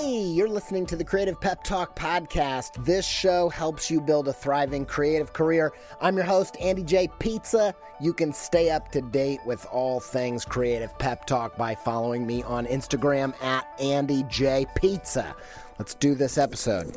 Hey, you're listening to the Creative Pep Talk podcast. This show helps you build a thriving creative career. I'm your host, Andy J. Pizza. You can stay up to date with all things Creative Pep Talk by following me on Instagram at Andy J. Pizza. Let's do this episode.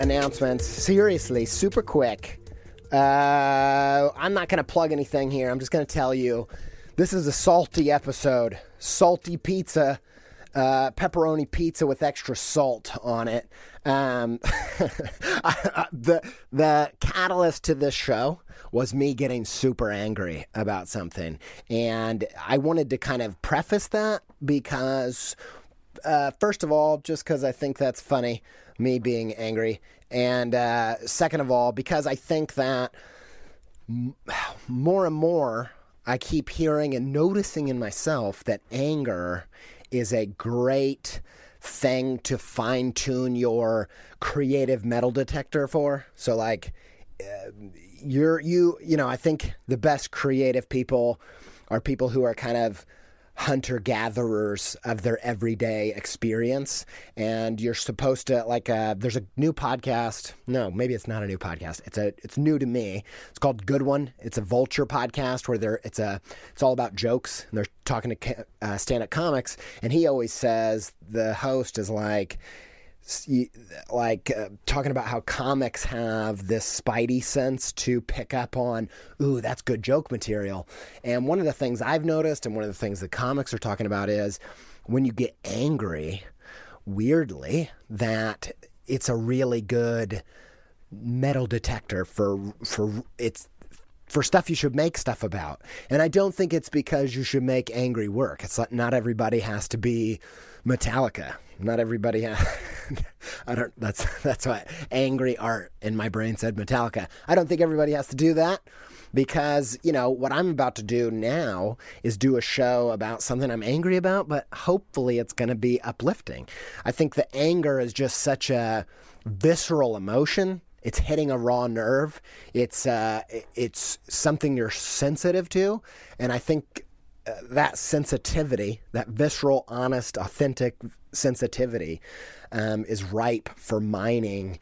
Announcements. Seriously, super quick. Uh, I'm not going to plug anything here. I'm just going to tell you this is a salty episode. Salty pizza, uh, pepperoni pizza with extra salt on it. Um, the the catalyst to this show was me getting super angry about something, and I wanted to kind of preface that because, uh, first of all, just because I think that's funny me being angry. And uh, second of all, because I think that more and more I keep hearing and noticing in myself that anger is a great thing to fine tune your creative metal detector for. So, like, uh, you're, you, you know, I think the best creative people are people who are kind of hunter gatherers of their everyday experience. And you're supposed to like uh, there's a new podcast. No maybe it's not a new podcast. It's a it's new to me. It's called good one. It's a vulture podcast where they're it's a it's all about jokes. And they're talking to uh, stand-up comics. And he always says the host is like like uh, talking about how comics have this spidey sense to pick up on, ooh, that's good joke material. And one of the things I've noticed, and one of the things the comics are talking about is when you get angry, weirdly, that it's a really good metal detector for for it's for stuff you should make stuff about. And I don't think it's because you should make angry work. It's like not everybody has to be Metallica. Not everybody has. I don't. That's that's why angry art in my brain said Metallica. I don't think everybody has to do that because you know what I'm about to do now is do a show about something I'm angry about, but hopefully it's going to be uplifting. I think the anger is just such a visceral emotion. It's hitting a raw nerve. It's uh, it's something you're sensitive to, and I think uh, that sensitivity, that visceral, honest, authentic sensitivity, um, is ripe for mining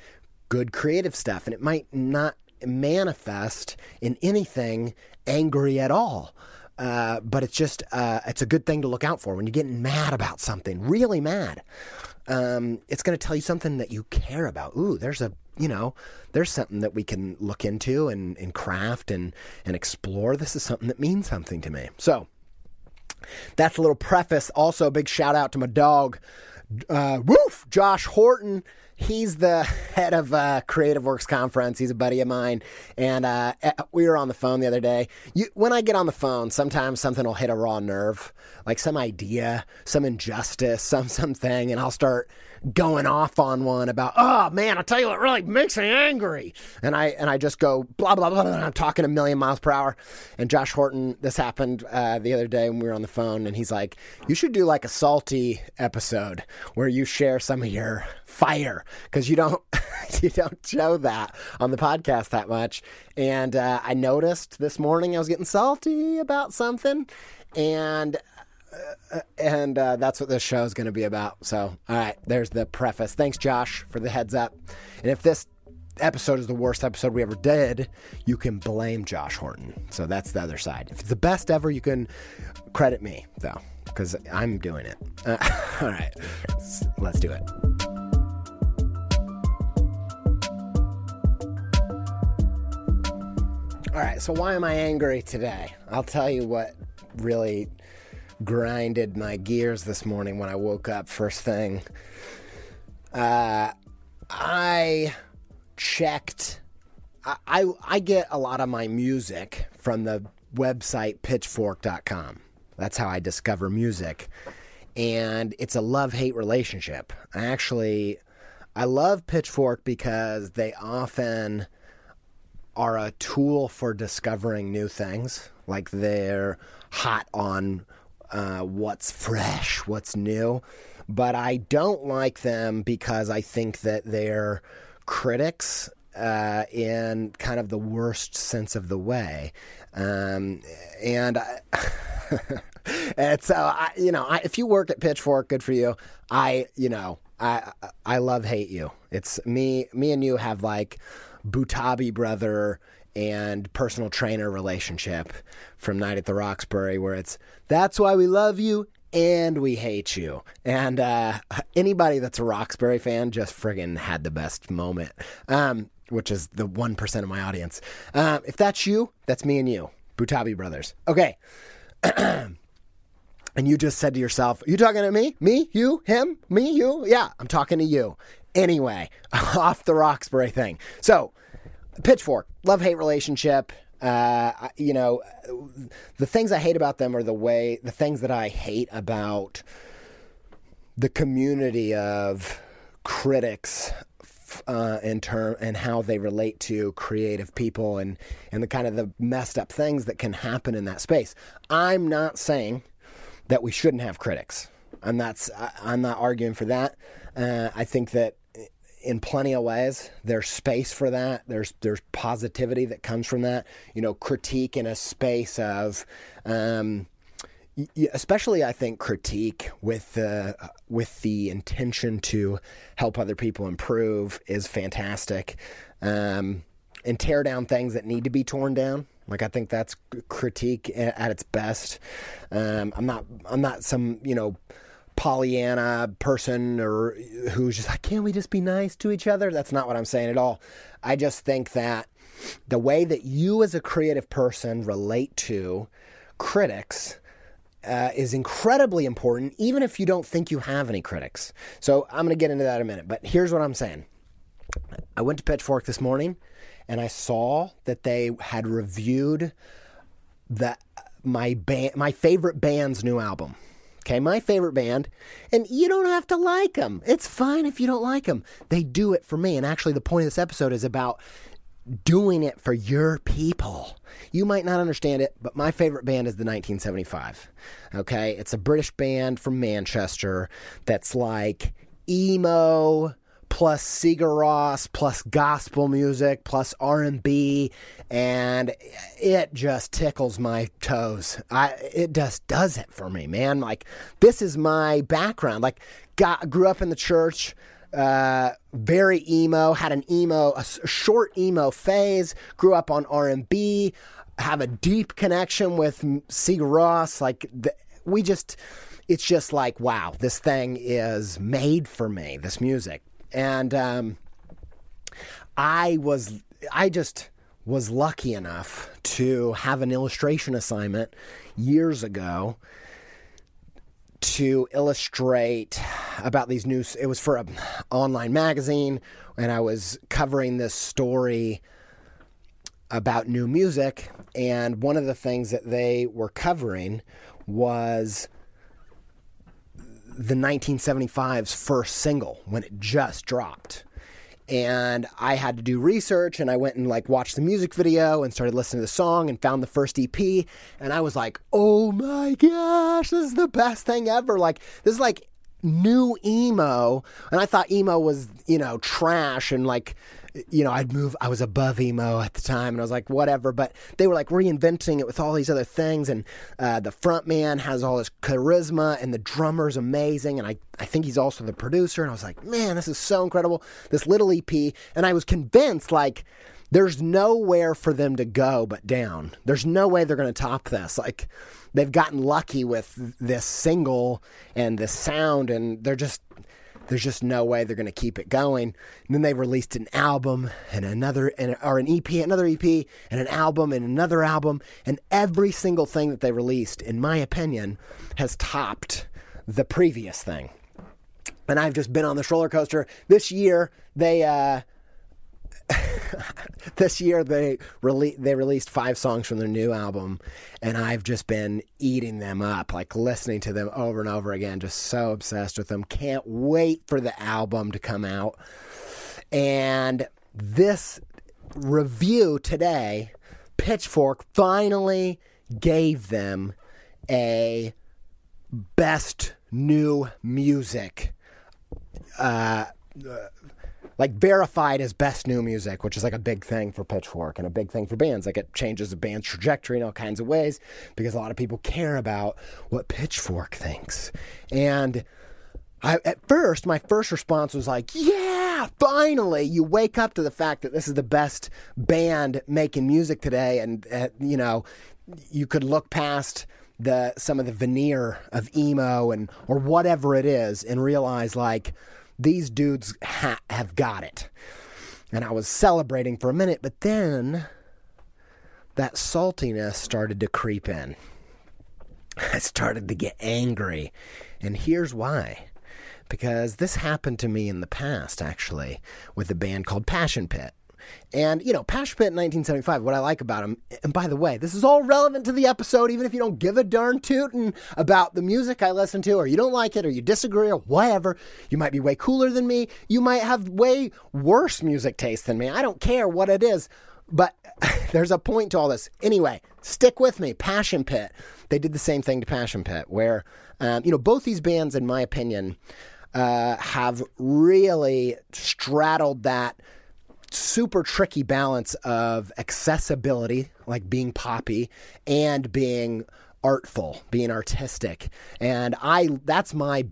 good creative stuff. And it might not manifest in anything angry at all. Uh, but it's just uh, it's a good thing to look out for when you're getting mad about something, really mad. um, it's going to tell you something that you care about. Ooh, there's a you know, there's something that we can look into and, and craft and and explore. This is something that means something to me. So that's a little preface. Also, a big shout out to my dog, uh, Woof, Josh Horton. He's the head of uh, Creative Works Conference. He's a buddy of mine, and uh, eh, we were on the phone the other day. You, when I get on the phone, sometimes something will hit a raw nerve, like some idea, some injustice, some something, and I'll start going off on one about, oh man, I tell you what really makes me angry. And I and I just go blah blah blah. And I'm talking a million miles per hour. And Josh Horton, this happened uh, the other day when we were on the phone, and he's like, you should do like a salty episode where you share some of your fire because you don't you don't show that on the podcast that much. And uh, I noticed this morning I was getting salty about something, and and uh, that's what this show is going to be about. So, all right, there's the preface. Thanks, Josh, for the heads up. And if this episode is the worst episode we ever did, you can blame Josh Horton. So that's the other side. If it's the best ever, you can credit me, though, because I'm doing it. Uh, all right, let's do it. All right, so why am I angry today? I'll tell you what really grinded my gears this morning when I woke up first thing. Uh, I checked. I, I, I get a lot of my music from the website pitchfork.com. That's how I discover music. And it's a love hate relationship. I actually I love Pitchfork because they often are a tool for discovering new things. Like they're hot on uh, what's fresh, what's new. But I don't like them because I think that they're critics uh, in kind of the worst sense of the way. Um, and I, and so I, you know, I, if you work at Pitchfork, good for you. I, you know, I I love hate you. It's me, me and you have like Butabi brother and personal trainer relationship from Night at the Roxbury, where it's that's why we love you and we hate you. And uh, anybody that's a Roxbury fan just friggin' had the best moment, um, which is the 1% of my audience. Um, if that's you, that's me and you, Butabi Brothers. Okay. and you just said to yourself, You talking to me? Me? You? Him? Me? You? Yeah, I'm talking to you. Anyway, off the Roxbury thing. So, Pitchfork, love hate relationship. Uh, you know, the things I hate about them are the way, the things that I hate about the community of critics uh, in term and how they relate to creative people and and the kind of the messed up things that can happen in that space. I'm not saying that we shouldn't have critics, and that's I'm not arguing for that. Uh, I think that in plenty of ways. There's space for that. There's there's positivity that comes from that. You know, critique in a space of, um, especially I think critique with the with the intention to help other people improve is fantastic. Um, and tear down things that need to be torn down. Like I think that's critique at its best. Um, I'm not I'm not some you know Pollyanna person or who's just like, can't we just be nice to each other? That's not what I'm saying at all. I just think that the way that you as a creative person relate to critics uh, is incredibly important, even if you don't think you have any critics. So I'm going to get into that in a minute. But here's what I'm saying I went to Pitchfork this morning and I saw that they had reviewed that my band, my favorite band's new album. Okay, my favorite band, and you don't have to like them. It's fine if you don't like them. They do it for me. And actually, the point of this episode is about doing it for your people. You might not understand it, but my favorite band is the 1975. Okay, it's a British band from Manchester that's like emo plus Sigur Rós plus gospel music plus R&B and it just tickles my toes. I it just does it for me, man. Like this is my background. Like got grew up in the church uh, very emo, had an emo, a short emo phase, grew up on R&B, have a deep connection with Sigur Rós. Like the, we just it's just like, wow, this thing is made for me, this music. And um, I was, I just was lucky enough to have an illustration assignment years ago to illustrate about these new it was for an online magazine and I was covering this story about new music. And one of the things that they were covering was the 1975's first single when it just dropped. And I had to do research and I went and like watched the music video and started listening to the song and found the first EP and I was like, "Oh my gosh, this is the best thing ever." Like this is like new emo. And I thought emo was, you know, trash and like you know, I'd move, I was above emo at the time, and I was like, whatever. But they were like reinventing it with all these other things, and uh, the front man has all this charisma, and the drummer's amazing, and I, I think he's also the producer. And I was like, man, this is so incredible, this little EP. And I was convinced, like, there's nowhere for them to go but down. There's no way they're going to top this. Like, they've gotten lucky with this single and this sound, and they're just there's just no way they're going to keep it going. And then they released an album and another, and, or an EP, another EP, and an album and another album. And every single thing that they released, in my opinion, has topped the previous thing. And I've just been on this roller coaster. This year, they, uh, this year they rele- they released five songs from their new album, and I've just been eating them up, like listening to them over and over again. Just so obsessed with them. Can't wait for the album to come out. And this review today, Pitchfork finally gave them a best new music. Uh, like verified as best new music, which is like a big thing for Pitchfork and a big thing for bands. Like it changes a band's trajectory in all kinds of ways because a lot of people care about what Pitchfork thinks. And I, at first, my first response was like, yeah, finally, you wake up to the fact that this is the best band making music today. And, uh, you know, you could look past the some of the veneer of emo and or whatever it is and realize like these dudes ha- have got it. And I was celebrating for a minute, but then that saltiness started to creep in. I started to get angry. And here's why. Because this happened to me in the past, actually, with a band called Passion Pit. And, you know, Passion Pit in 1975, what I like about him, and by the way, this is all relevant to the episode, even if you don't give a darn tootin' about the music I listen to, or you don't like it, or you disagree, or whatever. You might be way cooler than me. You might have way worse music taste than me. I don't care what it is. But there's a point to all this. Anyway, stick with me. Passion Pit. They did the same thing to Passion Pit, where, um, you know, both these bands, in my opinion, uh, have really straddled that super tricky balance of accessibility, like being poppy, and being artful, being artistic. And I that's my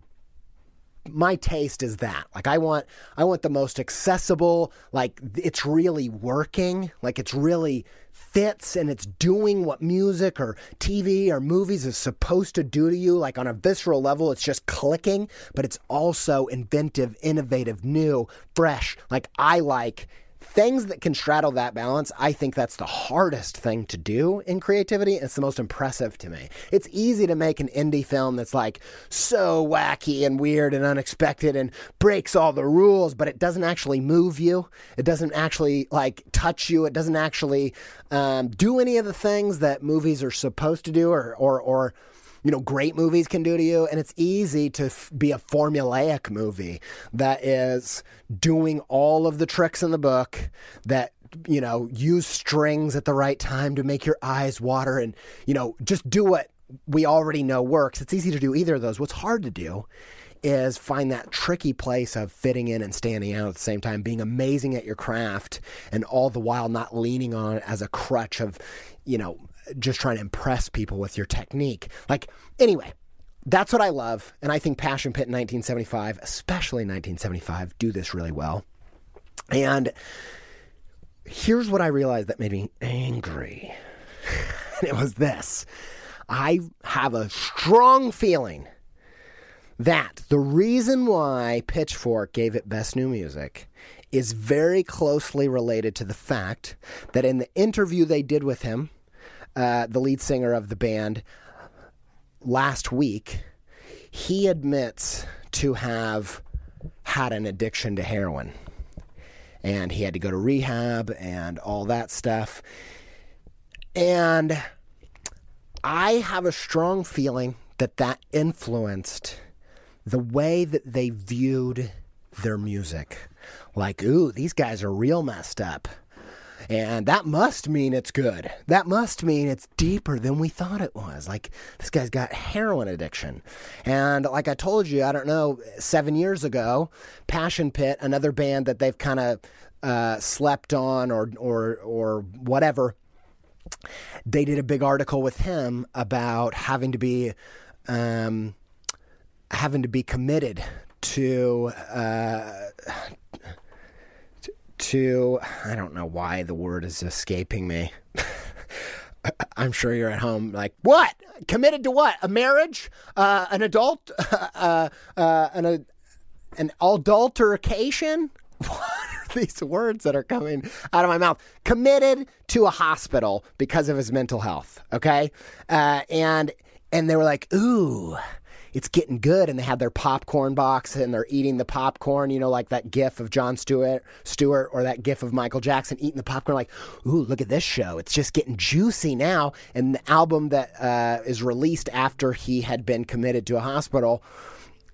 my taste is that. Like I want I want the most accessible, like it's really working, like it's really fits and it's doing what music or TV or movies is supposed to do to you. Like on a visceral level, it's just clicking, but it's also inventive, innovative, new, fresh. Like I like things that can straddle that balance, I think that's the hardest thing to do in creativity. It's the most impressive to me. It's easy to make an indie film that's like so wacky and weird and unexpected and breaks all the rules, but it doesn't actually move you. It doesn't actually like touch you. It doesn't actually um, do any of the things that movies are supposed to do or, or, or, you know great movies can do to you. And it's easy to f- be a formulaic movie that is doing all of the tricks in the book that you know use strings at the right time to make your eyes water and you know just do what we already know works. It's easy to do either of those. What's hard to do is find that tricky place of fitting in and standing out at the same time, being amazing at your craft, and all the while not leaning on it as a crutch of, you know, just trying to impress people with your technique. Like, anyway, that's what I love. And I think Passion Pit in 1975, especially 1975, do this really well. And here's what I realized that made me angry. and it was this I have a strong feeling that the reason why Pitchfork gave it Best New Music is very closely related to the fact that in the interview they did with him, uh, the lead singer of the band, last week, he admits to have had an addiction to heroin. And he had to go to rehab and all that stuff. And I have a strong feeling that that influenced the way that they viewed their music. Like, ooh, these guys are real messed up. And that must mean it's good. That must mean it's deeper than we thought it was. Like, this guy's got heroin addiction. And like I told you, I don't know, seven years ago, Passion Pit, another band that they've kind of uh, slept on or, or, or whatever, they did a big article with him about having to be. Um, having to be committed to uh, to I don't know why the word is escaping me. I'm sure you're at home like what? Committed to what? A marriage? Uh, an adult? Uh, uh, an an adulteration? What are these words that are coming out of my mouth? Committed to a hospital because of his mental health okay? Uh, and and they were like ooh it's getting good and they have their popcorn box and they're eating the popcorn you know like that gif of jon stewart stewart or that gif of michael jackson eating the popcorn like ooh look at this show. It's just getting juicy now. And the album that uh, is released after he had been committed to a hospital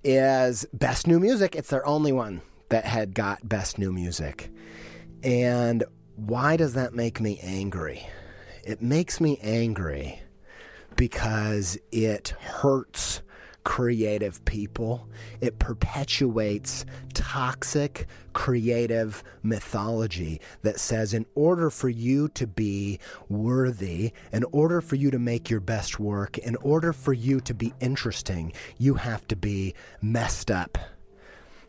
is best new music. It's their only one that had got best new music. And why does that make me angry? It makes me angry because it hurts creative people. It perpetuates toxic creative mythology that says, in order for you to be worthy, in order for you to make your best work, in order for you to be interesting, you have to be messed up.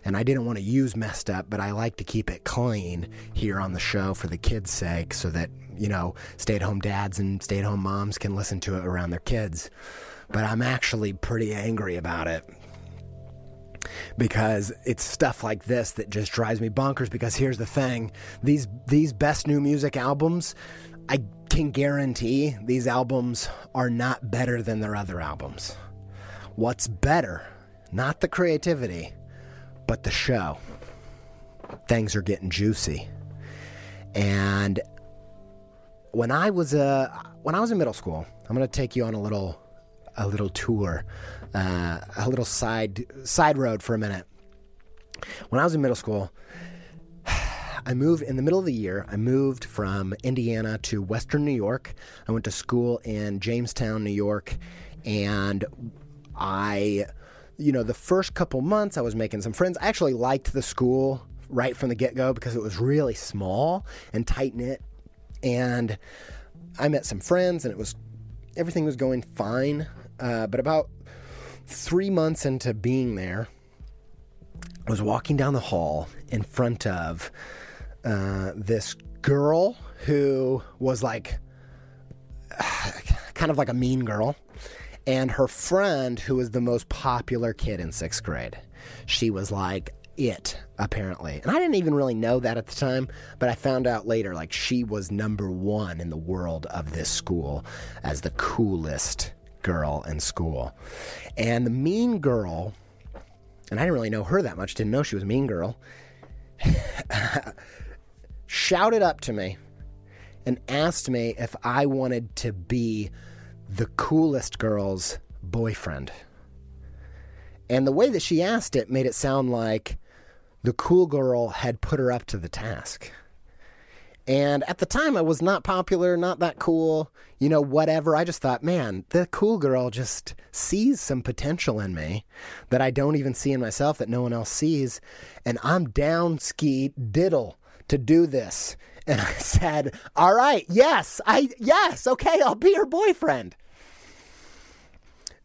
And I didn't want to use messed up, but I like to keep it clean here on the show for the kids' sake so that, you know, stay at home dads and stay at home moms can listen to it around their kids but I'm actually pretty angry about it. Because it's stuff like this that just drives me bonkers because here's the thing. These these best new music albums I can guarantee these albums are not better than their other albums. What's better not the creativity but the show. Things are getting juicy. And when I was uh, when I was in middle school I'm going to take you on a little a little tour, uh, a little side side road for a minute. When I was in middle school, I moved in the middle of the year. I moved from Indiana to Western New York. I went to school in Jamestown, New York, and I, you know, the first couple months I was making some friends. I actually liked the school right from the get go because it was really small and tight knit, and I met some friends, and it was everything was going fine. Uh, but about three months into being there, I was walking down the hall in front of uh, this girl who was like kind of like a mean girl, and her friend who was the most popular kid in sixth grade. She was like it apparently and i didn't even really know that at the time but i found out later like she was number one in the world of this school as the coolest girl in school. And the mean girl, and I didn't really know her that much, didn't know she was a mean girl, shouted up to me and asked me if I wanted to be the coolest girl's boyfriend. And the way that she asked it made it sound like the cool girl had put her up to the task. And at the time, I was not popular, not that cool, you know, whatever. I just thought, man, the cool girl just sees some potential in me that I don't even see in myself, that no one else sees. And I'm down ski diddle to do this. And I said, all right, yes, I, yes, okay, I'll be your boyfriend.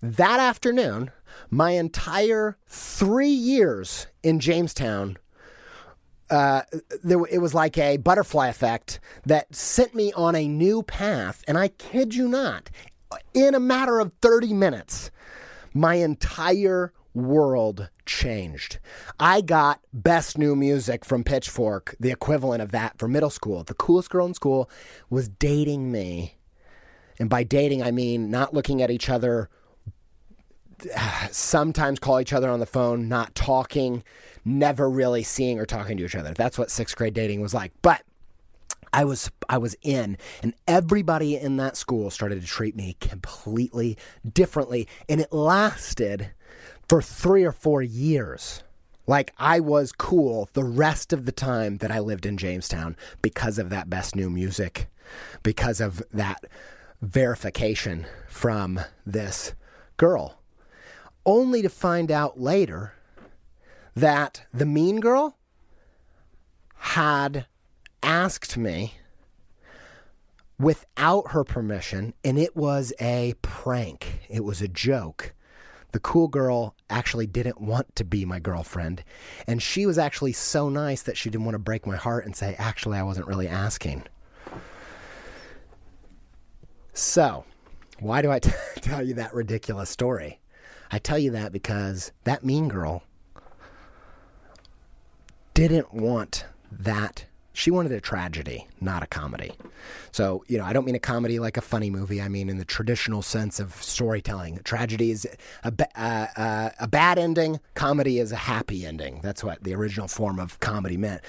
That afternoon, my entire three years in Jamestown uh, there, it was like a butterfly effect that sent me on a new path. And I kid you not, in a matter of 30 minutes, my entire world changed. I got best new music from Pitchfork, the equivalent of that for middle school. The coolest girl in school was dating me. And by dating, I mean not looking at each other, sometimes call each other on the phone, not talking, never really seeing or talking to each other. That's what sixth grade dating was like. But I was I was in and everybody in that school started to treat me completely differently and it lasted for 3 or 4 years. Like I was cool the rest of the time that I lived in Jamestown because of that best new music, because of that verification from this girl. Only to find out later that the mean girl had asked me without her permission, and it was a prank. It was a joke. The cool girl actually didn't want to be my girlfriend, and she was actually so nice that she didn't want to break my heart and say, Actually, I wasn't really asking. So, why do I t- tell you that ridiculous story? I tell you that because that mean girl didn't want that she wanted a tragedy, not a comedy. So, you know, I don't mean a comedy like a funny movie. I mean in the traditional sense of storytelling. Tragedy is a, uh, uh, a bad ending, comedy is a happy ending. That's what the original form of comedy meant.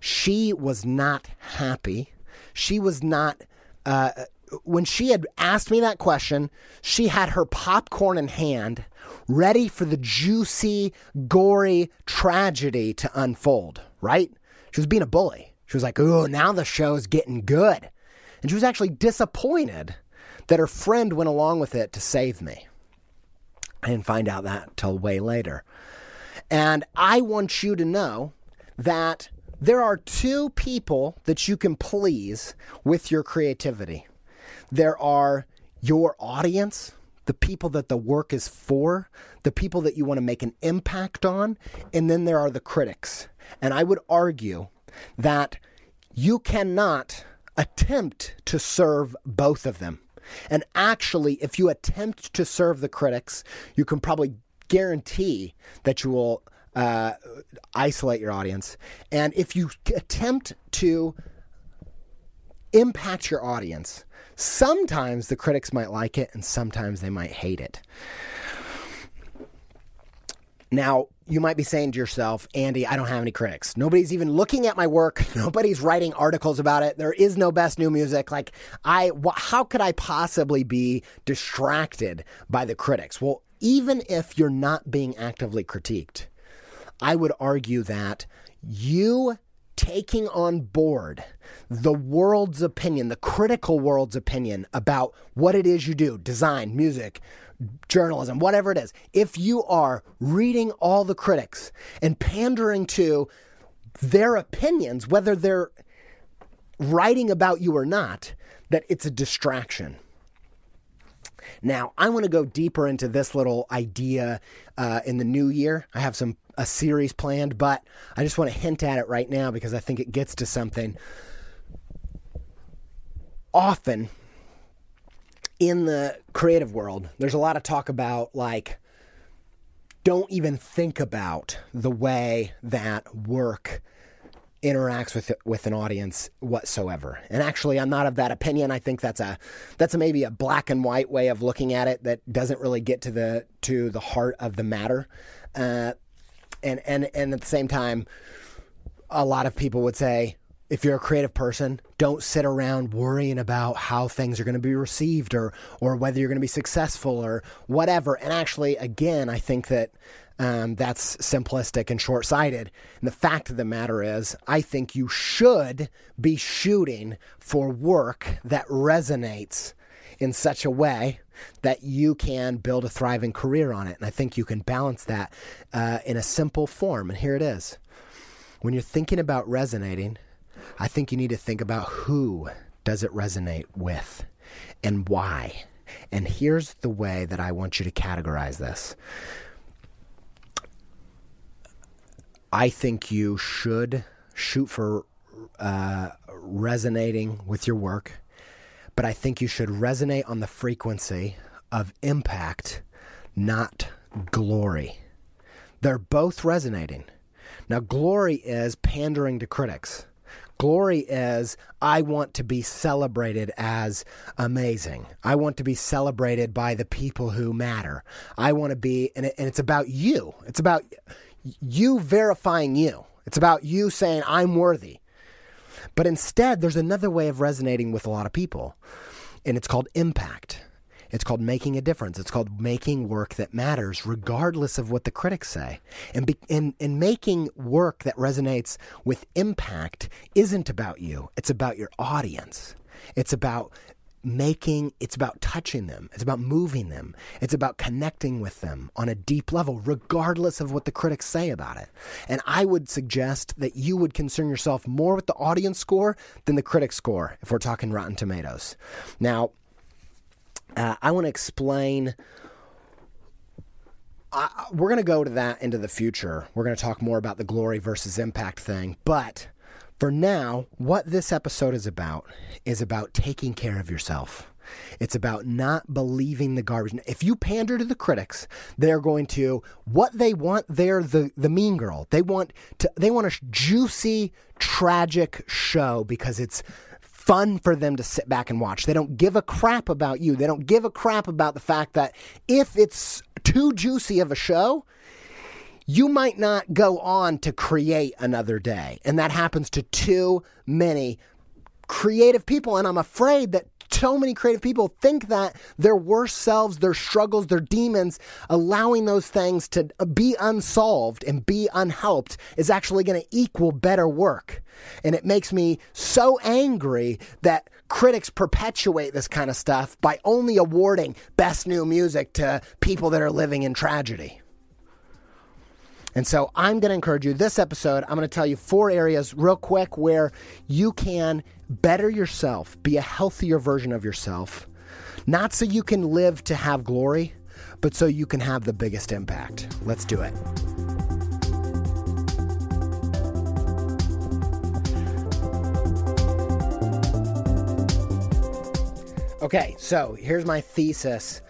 She was not happy. She was not. Uh, when she had asked me that question, she had her popcorn in hand, ready for the juicy, gory tragedy to unfold, right? She was being a bully. She was like, oh, now the show's getting good. And she was actually disappointed that her friend went along with it to save me. I didn't find out that till way later. And I want you to know that there are two people that you can please with your creativity. There are your audience, the people that the work is for, the people that you want to make an impact on, and then there are the critics. And I would argue that you cannot attempt to serve both of them. And actually, if you attempt to serve the critics, you can probably guarantee that you will uh, isolate your audience. And if you attempt to impact your audience, sometimes the critics might like it and sometimes they might hate it. Now, you might be saying to yourself, Andy, I don't have any critics. Nobody's even looking at my work. Nobody's writing articles about it. There is no best new music. Like, I, wh- how could I possibly be distracted by the critics? Well, even if you're not being actively critiqued, I would argue that you taking on board the world's opinion, the critical world's opinion about what it is you do design, music, journalism, whatever it is, if you are reading all the critics and pandering to their opinions, whether they're writing about you or not, that it's a distraction. Now, I want to go deeper into this little idea uh, in the new year. I have some a series planned, but I just want to hint at it right now because I think it gets to something. Often, in the creative world, there's a lot of talk about like, don't even think about the way that work interacts with with an audience whatsoever. And actually, I'm not of that opinion. I think that's a that's a, maybe a black and white way of looking at it that doesn't really get to the to the heart of the matter. Uh, and and and at the same time, a lot of people would say, if you're a creative person, don't sit around worrying about how things are going to be received or or whether you're going to be successful or whatever. And actually, again, I think that um, that's simplistic and short sighted. And the fact of the matter is, I think you should be shooting for work that resonates in such a way that you can build a thriving career on it. And I think you can balance that uh, in a simple form. And here it is. When you're thinking about resonating, I think you need to think about who does it resonate with and why. And here's the way that I want you to categorize this. I think you should shoot for uh, resonating with your work, but I think you should resonate on the frequency of impact, not glory. They're both resonating. Now, glory is pandering to critics. Glory is, I want to be celebrated as amazing. I want to be celebrated by the people who matter. I want to be, and, it, and it's about you. It's about you verifying you. It's about you saying, I'm worthy. But instead, there's another way of resonating with a lot of people, and it's called impact. It's called making a difference. It's called making work that matters, regardless of what the critics say. And, be, and, and making work that resonates with impact isn't about you, it's about your audience. It's about making it's about touching them it's about moving them it's about connecting with them on a deep level regardless of what the critics say about it and i would suggest that you would concern yourself more with the audience score than the critic score if we're talking rotten tomatoes now uh, I want to explain. I, we're going to go to that into the future. We're going to talk more about the glory versus impact thing. But for now, what this episode is about is about taking care of yourself. It's about not believing the garbage. If you pander to the critics, they're going to what they want. They're the the mean girl. They want to. They want a juicy, tragic show because it's fun for them to sit back and watch. They don't give a crap about you. They don't give a crap about the fact that if it's too juicy of a show, you might not go on to create another day. And that happens to too many creative people. And I'm afraid that so many creative people think that their worst selves, their struggles, their demons, allowing those things to be unsolved and be unhelped is actually going to equal better work. And it makes me so angry that critics perpetuate this kind of stuff by only awarding best new music to people that are living in tragedy. And so I'm going to encourage you this episode, I'm going to tell you four areas real quick where you can better yourself, be a healthier version of yourself, not so you can live to have glory, but so you can have the biggest impact. Let's do it. Okay, so here's my thesis.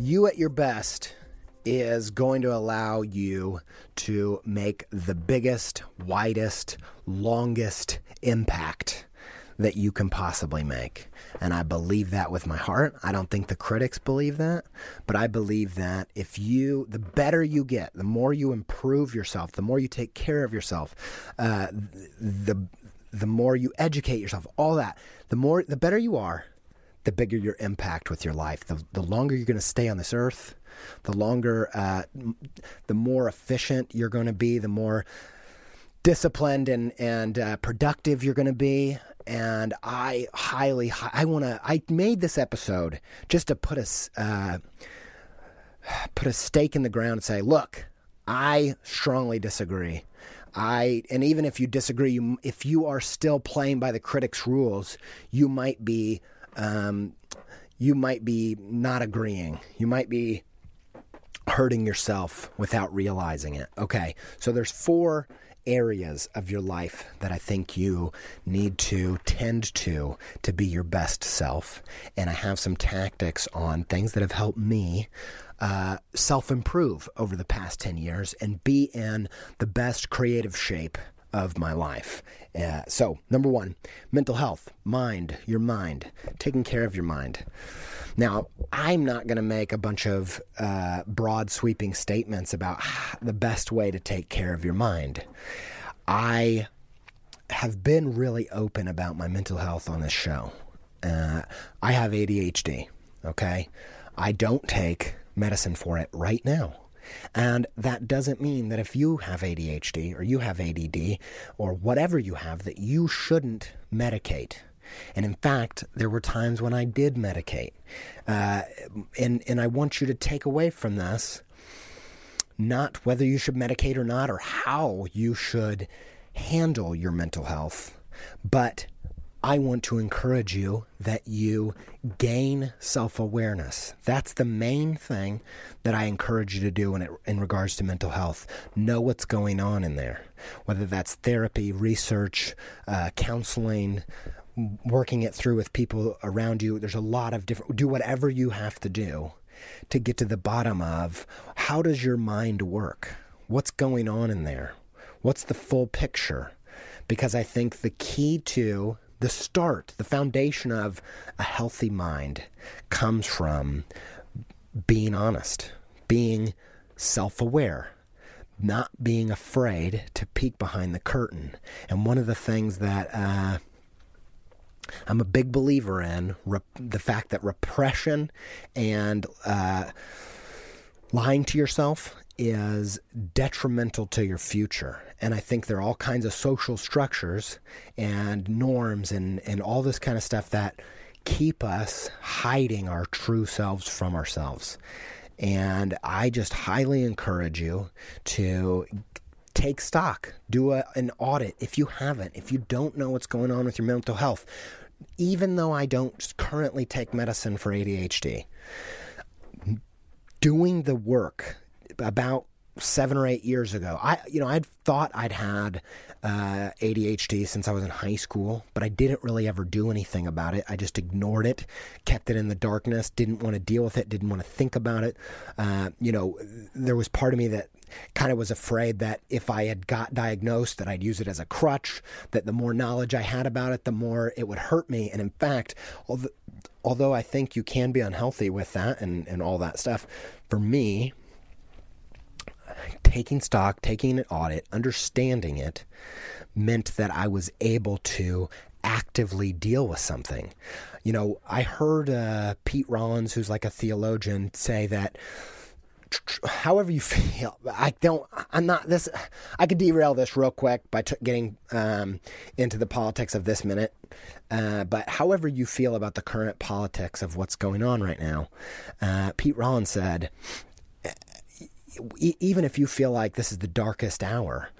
You at your best is going to allow you to make the biggest, widest, longest impact that you can possibly make. And I believe that with my heart. I don't think the critics believe that, but I believe that if you, the better you get, the more you improve yourself, the more you take care of yourself, uh, the the more you educate yourself, all that, the more, the better you are, the bigger your impact with your life. The, the longer you're going to stay on this earth, the longer, uh, the more efficient you're going to be, the more disciplined and and uh, productive you're going to be. And I highly, I want to. I made this episode just to put a uh, put a stake in the ground and say, look, I strongly disagree. I and even if you disagree, you, if you are still playing by the critics' rules, you might be um, you might be not agreeing. You might be hurting yourself without realizing it. Okay, so there's four areas of your life that I think you need to tend to to be your best self. And I have some tactics on things that have helped me uh, self improve over the past 10 years and be in the best creative shape of my life. Uh, so, number one, mental health, mind, your mind, taking care of your mind. Now, I'm not going to make a bunch of uh, broad sweeping statements about the best way to take care of your mind. I have been really open about my mental health on this show. Uh, I have ADHD, okay? I don't take medicine for it right now. And that doesn't mean that if you have ADHD or you have ADD or whatever you have, that you shouldn't medicate. And in fact, there were times when I did medicate. Uh, and, and I want you to take away from this not whether you should medicate or not or how you should handle your mental health, but I want to encourage you that you gain self awareness. That's the main thing that I encourage you to do in, it, in regards to mental health. Know what's going on in there, whether that's therapy, research, uh, counseling, working it through with people around you. There's a lot of different, do whatever you have to do to get to the bottom of how does your mind work? What's going on in there? What's the full picture? Because I think the key to the start, the foundation of a healthy mind comes from being honest, being self aware, not being afraid to peek behind the curtain. And one of the things that uh, I'm a big believer in rep- the fact that repression and uh, lying to yourself is detrimental to your future. And I think there are all kinds of social structures and norms and, and all this kind of stuff that keep us hiding our true selves from ourselves. And I just highly encourage you to take stock, do a, an audit if you haven't, if you don't know what's going on with your mental health. Even though I don't currently take medicine for ADHD, doing the work about seven or eight years ago. I, you know, I'd thought I'd had uh, ADHD since I was in high school, but I didn't really ever do anything about it. I just ignored it, kept it in the darkness, didn't want to deal with it, didn't want to think about it. Uh, you know, there was part of me that kind of was afraid that if I had got diagnosed, that I'd use it as a crutch. That the more knowledge I had about it, the more it would hurt me. And in fact, although, although I think you can be unhealthy with that and and all that stuff, for me taking stock, taking an audit, understanding it meant that I was able to actively deal with something. You know, I heard uh, Pete Rollins, who's like a theologian, say that however you feel i don't i'm not this i could derail this real quick by t- getting um, into the politics of this minute uh, but however you feel about the current politics of what's going on right now uh, pete rollins said even if you feel like this is the darkest hour,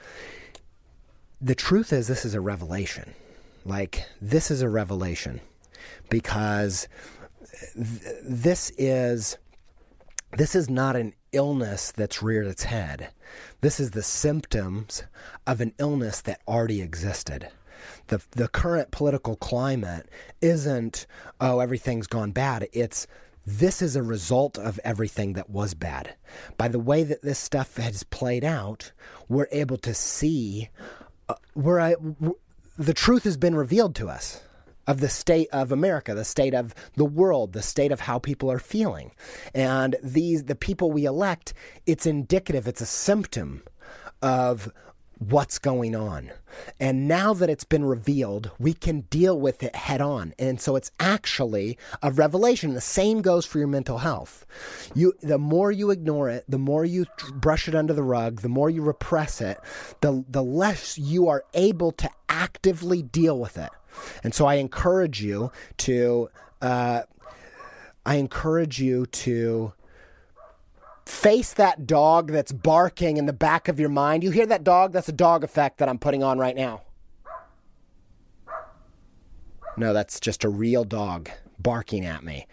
the truth is this is a revelation. Like, this is a revelation because th- this is this is not an illness that's reared its head. This is the symptoms of an illness that already existed. The, the current political climate isn't, oh, everything's gone bad. It's this is a result of everything that was bad. By the way that this stuff has played out, we're able to see uh, where I, w- the truth has been revealed to us of the state of America, the state of the world, the state of how people are feeling. And these the people we elect, it's indicative, it's a symptom of what's going on. And now that it's been revealed, we can deal with it head on. And so it's actually a revelation. The same goes for your mental health. You the more you ignore it, the more you brush it under the rug, the more you repress it, the the less you are able to actively deal with it. And so I encourage you to uh, I encourage you to face that dog that's barking in the back of your mind. You hear that dog? That's a dog effect that I'm putting on right now. No, that's just a real dog barking at me.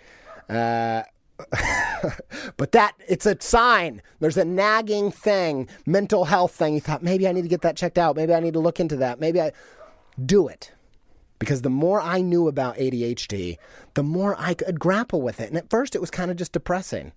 Uh, but that it's a sign. There's a nagging thing, mental health thing. You thought maybe I need to get that checked out. Maybe I need to look into that. Maybe I do it. Because the more I knew about ADHD, the more I could grapple with it. And at first it was kind of just depressing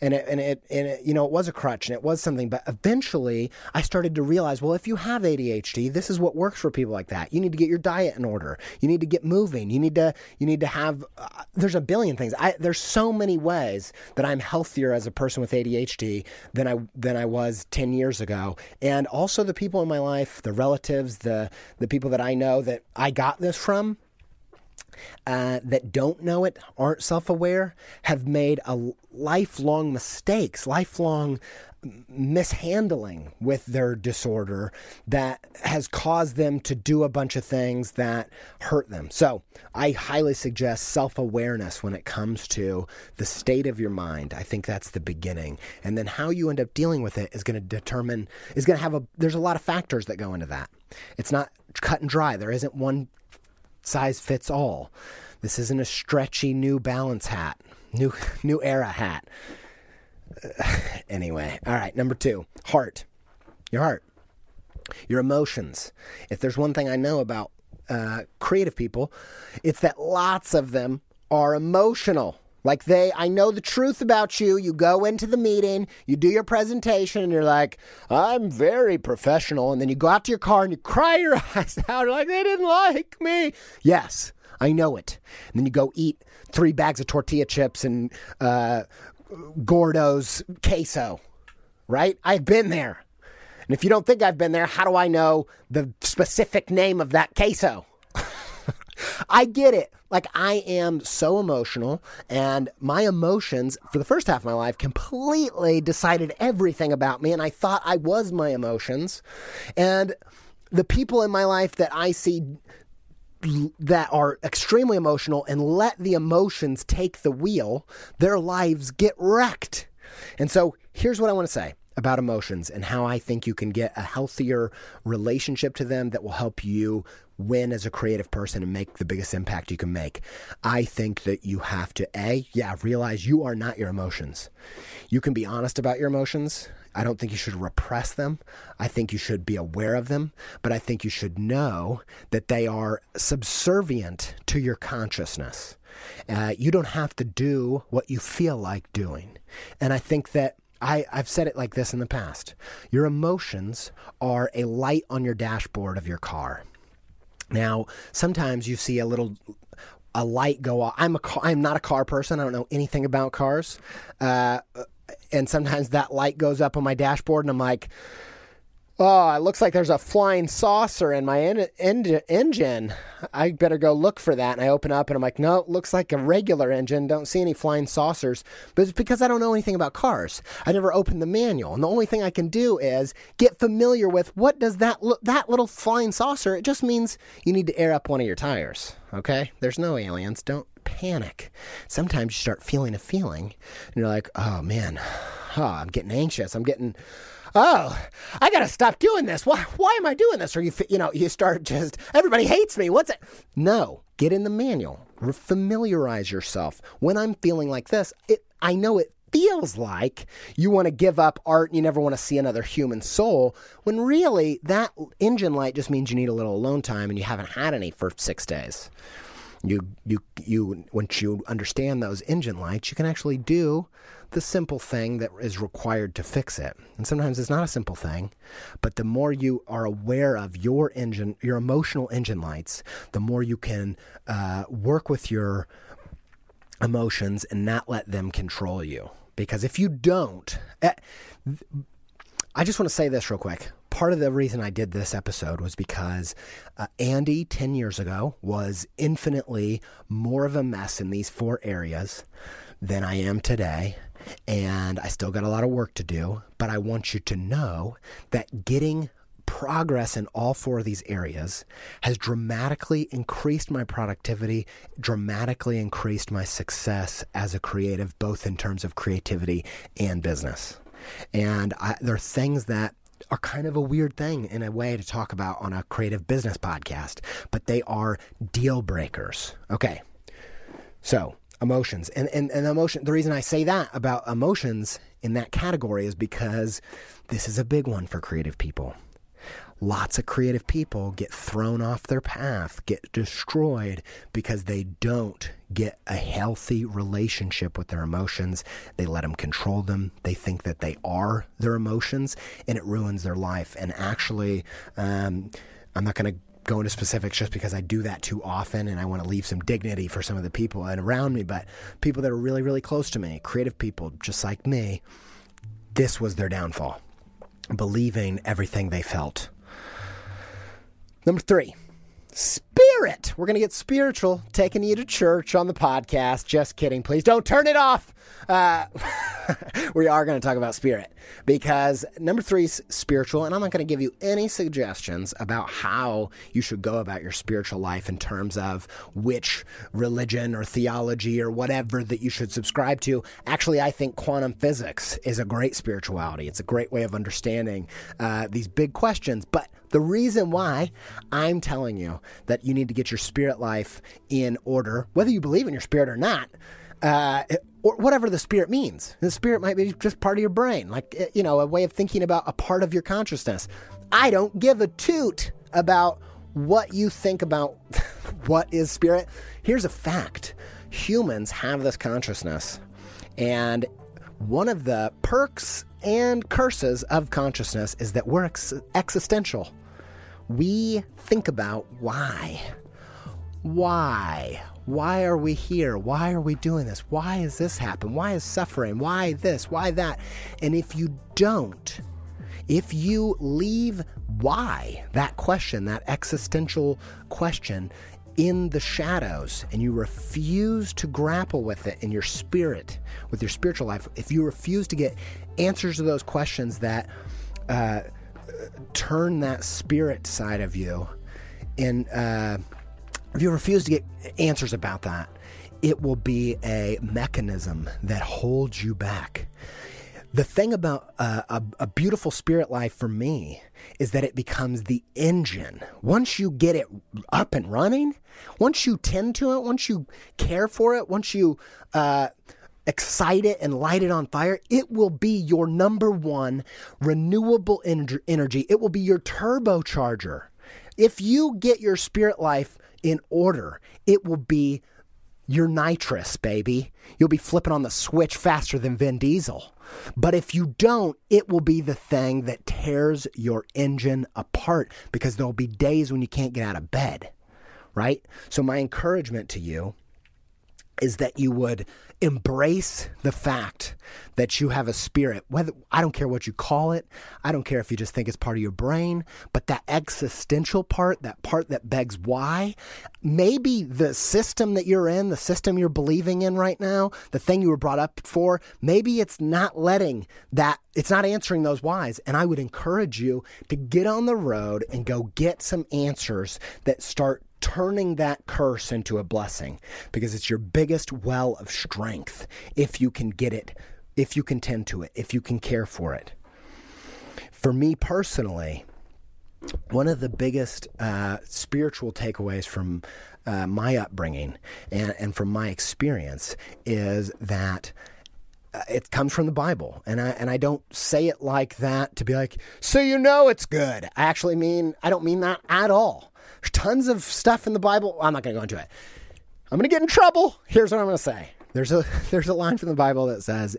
and it, and it, and it, you know, it was a crutch and it was something. But eventually, I started to realize, well, if you have ADHD, this is what works for people like that. You need to get your diet in order. You need to get moving. You need to, you need to have. Uh, there's a billion things. I, there's so many ways that I'm healthier as a person with ADHD than I than I was ten years ago. And also the people in my life, the relatives, the the people that I know that I got this from uh, that don't know it, aren't self aware, have made a lifelong mistakes, lifelong mishandling with their disorder that has caused them to do a bunch of things that hurt them. So, I highly suggest self awareness when it comes to the state of your mind. I think that's the beginning. And then how you end up dealing with it is going to determine, is going to have a, there's a lot of factors that go into that. It's not cut and dry. There isn't one size fits all. This isn't a stretchy New Balance hat, new New Era hat. anyway, all right. Number two, heart. Your heart, your emotions. If there's one thing I know about uh, creative people, it's that lots of them are emotional. Like they, I know the truth about you. You go into the meeting, you do your presentation, and you're like, I'm very professional. And then you go out to your car and you cry your eyes out. Like, they didn't like me. Yes, I know it. And then you go eat three bags of tortilla chips and uh, Gordo's queso, right? I've been there. And if you don't think I've been there, how do I know the specific name of that queso? I get it. Like, I am so emotional, and my emotions for the first half of my life completely decided everything about me, and I thought I was my emotions. And the people in my life that I see that are extremely emotional and let the emotions take the wheel, their lives get wrecked. And so here's what I want to say about emotions and how I think you can get a healthier relationship to them that will help you win as a creative person and make the biggest impact you can make. I think that you have to A, yeah, realize you are not your emotions. You can be honest about your emotions. I don't think you should repress them. I think you should be aware of them, but I think you should know that they are subservient to your consciousness. Uh, you don't have to do what you feel like doing. And I think that I, I've said it like this in the past. Your emotions are a light on your dashboard of your car. Now, sometimes you see a little a light go off. I'm a car, I'm not a car person. I don't know anything about cars. Uh, and sometimes that light goes up on my dashboard and I'm like, Oh, it looks like there's a flying saucer in my en- en- engine. I better go look for that. And I open up and I'm like, no, it looks like a regular engine. Don't see any flying saucers. But it's because I don't know anything about cars. I never opened the manual. And the only thing I can do is get familiar with what does that that little flying saucer. It just means you need to air up one of your tires. Okay? There's no aliens. Don't panic. Sometimes you start feeling a feeling and you're like, oh man, oh, I'm getting anxious. I'm getting oh, I got to stop doing this. Why, why am I doing this? Or you, you know, you start just, everybody hates me. What's it? No, get in the manual. Familiarize yourself. When I'm feeling like this, it, I know it feels like you want to give up art and you never want to see another human soul, when really that engine light just means you need a little alone time and you haven't had any for six days. You, you, you, once you understand those engine lights, you can actually do the simple thing that is required to fix it. And sometimes it's not a simple thing, but the more you are aware of your engine, your emotional engine lights, the more you can uh, work with your emotions and not let them control you. Because if you don't, eh, I just want to say this real quick. Part of the reason I did this episode was because uh, Andy 10 years ago was infinitely more of a mess in these four areas than I am today and I still got a lot of work to do, but I want you to know that getting progress in all four of these areas has dramatically increased my productivity, dramatically increased my success as a creative, both in terms of creativity and business. And I, there are things that are kind of a weird thing in a way to talk about on a creative business podcast, but they are deal breakers. Okay. So, emotions and, and and emotion the reason i say that about emotions in that category is because this is a big one for creative people lots of creative people get thrown off their path get destroyed because they don't get a healthy relationship with their emotions they let them control them they think that they are their emotions and it ruins their life and actually um, i'm not going to go into specifics just because I do that too often and I want to leave some dignity for some of the people around me, but people that are really, really close to me, creative people just like me, this was their downfall. Believing everything they felt. Number three, spirit. We're going to get spiritual, taking you to church on the podcast. Just kidding. Please don't turn it off. Uh, we are going to talk about spirit because number three is spiritual, and I'm not going to give you any suggestions about how you should go about your spiritual life in terms of which religion or theology or whatever that you should subscribe to. Actually, I think quantum physics is a great spirituality. It's a great way of understanding uh, these big questions, but the reason why I'm telling you that you need to get your spirit life in order, whether you believe in your spirit or not, uh, or whatever the spirit means. The spirit might be just part of your brain, like, eh, you know, a way of thinking about a part of your consciousness. I don't give a toot about what you think about what is spirit. Here's a fact humans have this consciousness. And one of the perks and curses of consciousness is that we're ex- existential. We think about why. Why? Why are we here? Why are we doing this? Why is this happen? Why is suffering? Why this? Why that? And if you don't, if you leave why, that question, that existential question, in the shadows and you refuse to grapple with it in your spirit, with your spiritual life, if you refuse to get answers to those questions that uh, turn that spirit side of you, and uh, if you refuse to get answers about that, it will be a mechanism that holds you back. The thing about a, a beautiful spirit life for me is that it becomes the engine. Once you get it up and running, once you tend to it, once you care for it, once you uh, excite it and light it on fire, it will be your number one renewable en- energy. It will be your turbocharger. If you get your spirit life in order, it will be your nitrous, baby. You'll be flipping on the switch faster than Vin Diesel. But if you don't, it will be the thing that tears your engine apart because there'll be days when you can't get out of bed, right? So, my encouragement to you is that you would embrace the fact that you have a spirit whether i don't care what you call it i don't care if you just think it's part of your brain but that existential part that part that begs why maybe the system that you're in the system you're believing in right now the thing you were brought up for maybe it's not letting that it's not answering those whys. And i would encourage you to get on the road and go get some answers that start turning that curse into a blessing because it's your biggest well of strength if you can get it, if you can tend to it, if you can care for it. For me personally, one of the biggest uh, spiritual takeaways from uh, my upbringing and, and from my experience is that uh, it comes from the Bible, and I and I don't say it like that to be like, so you know it's good. I actually mean I don't mean that at all. Tons of stuff in the Bible. I'm not going to go into it. I'm going to get in trouble. Here's what I'm going to say. There's a there's a line from the Bible that says,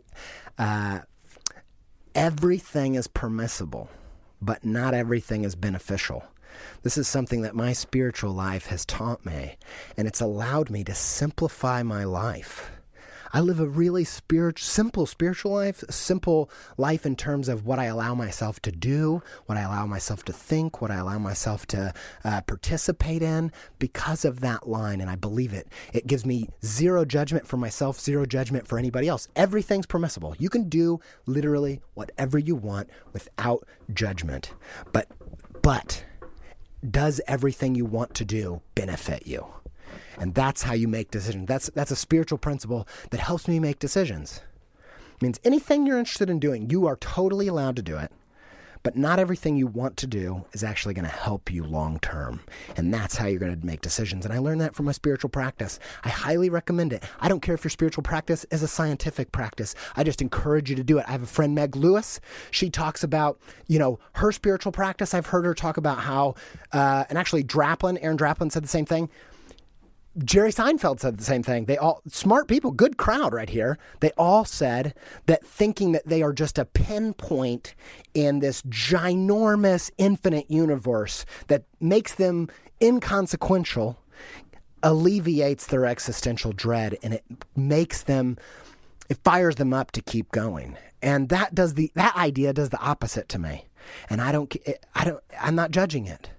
uh, "Everything is permissible, but not everything is beneficial." This is something that my spiritual life has taught me, and it's allowed me to simplify my life. I live a really simple spiritual life, simple life in terms of what I allow myself to do, what I allow myself to think, what I allow myself to uh, participate in because of that line. And I believe it. It gives me zero judgment for myself, zero judgment for anybody else. Everything's permissible. You can do literally whatever you want without judgment. But, but, does everything you want to do benefit you? And that's how you make decisions. That's that's a spiritual principle that helps me make decisions. It means anything you're interested in doing, you are totally allowed to do it. But not everything you want to do is actually going to help you long term. And that's how you're going to make decisions. And I learned that from my spiritual practice. I highly recommend it. I don't care if your spiritual practice is a scientific practice. I just encourage you to do it. I have a friend, Meg Lewis. She talks about, you know, her spiritual practice. I've heard her talk about how, uh, and actually Draplin, Aaron Draplin said the same thing Jerry Seinfeld said the same thing. They all smart people, good crowd right here. They all said that thinking that they are just a pinpoint in this ginormous infinite universe that makes them inconsequential alleviates their existential dread and it makes them it fires them up to keep going. And that does the that idea does the opposite to me. And I don't I don't I'm not judging it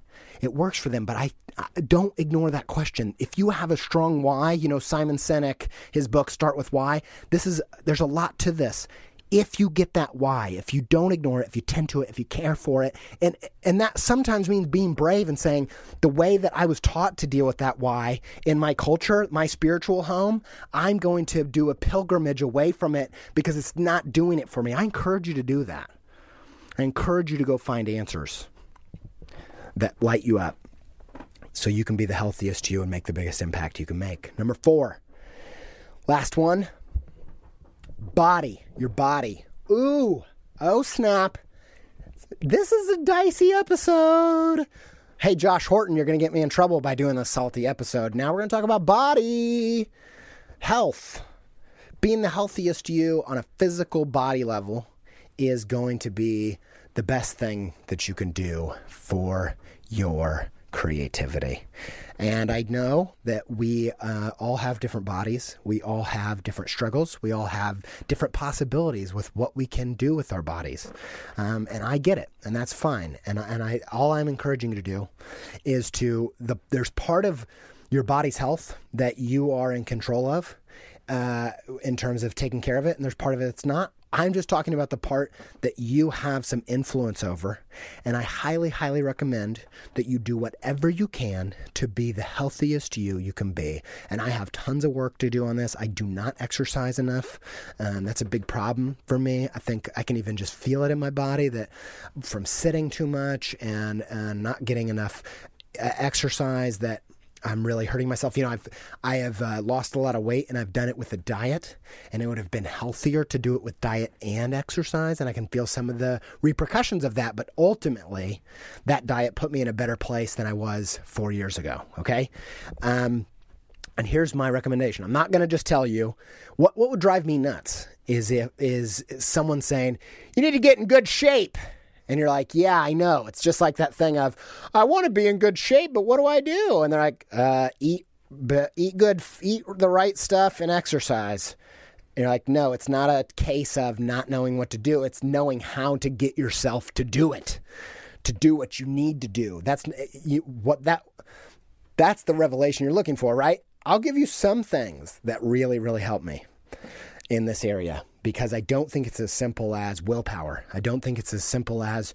it works for them. But I, I, don't ignore that question. If you have a strong why, you know Simon Sinek, his book Start with Why. This is there's a lot to this. If you get that why, if you don't ignore it, if you tend to it, if you care for it, and and that sometimes means being brave and saying the way that I was taught to deal with that why in my culture, my spiritual home, I'm going to do a pilgrimage away from it because it's not doing it for me. I encourage you to do that. I encourage you to go find answers that light you up so you can be the healthiest you and make the biggest impact you can make. Number four, last one body, your body. Ooh, oh snap. This is a dicey episode. Hey, Josh Horton, you're going to get me in trouble by doing this salty episode. Now we're going to talk about body. health, being the healthiest you on a physical body level is going to be the best thing that you can do for your creativity. And I know that we uh, all have different bodies. We all have different struggles. We all have different possibilities with what we can do with our bodies. Um, and I get it, and that's fine. And and I all I'm encouraging you to do is to the there's part of your body's health that you are in control of. Uh, in terms of taking care of it, and there's part of it that's not. I'm just talking about the part that you have some influence over. And I highly, highly recommend that you do whatever you can to be the healthiest you you can be. And I have tons of work to do on this. I do not exercise enough. That's a big problem for me. I think I can even just feel it in my body that from sitting too much and, and not getting enough uh, exercise that I'm really hurting myself. You know, I've I have uh, lost a lot of weight, and I've done it with a diet, and it would have been healthier to do it with diet and exercise, and I can feel some of the repercussions of that. But ultimately, that diet put me in a better place than I was four years ago. Okay. Um, and here's my recommendation. I'm not going to just tell you what what would drive me nuts is if is someone saying you need to get in good shape and you're like, yeah, I know. It's just like that thing of, I want to be in good shape, but what do I do? And they're like, uh, eat, eat good, eat the right stuff, and exercise. And you're like, no, it's not a case of not knowing what to do. It's knowing how to get yourself to do it, to do what you need to do. That's you, what that. That's the revelation you're looking for, right? I'll give you some things that really, really help me in this area because I don't think it's as simple as willpower. I don't think it's as simple as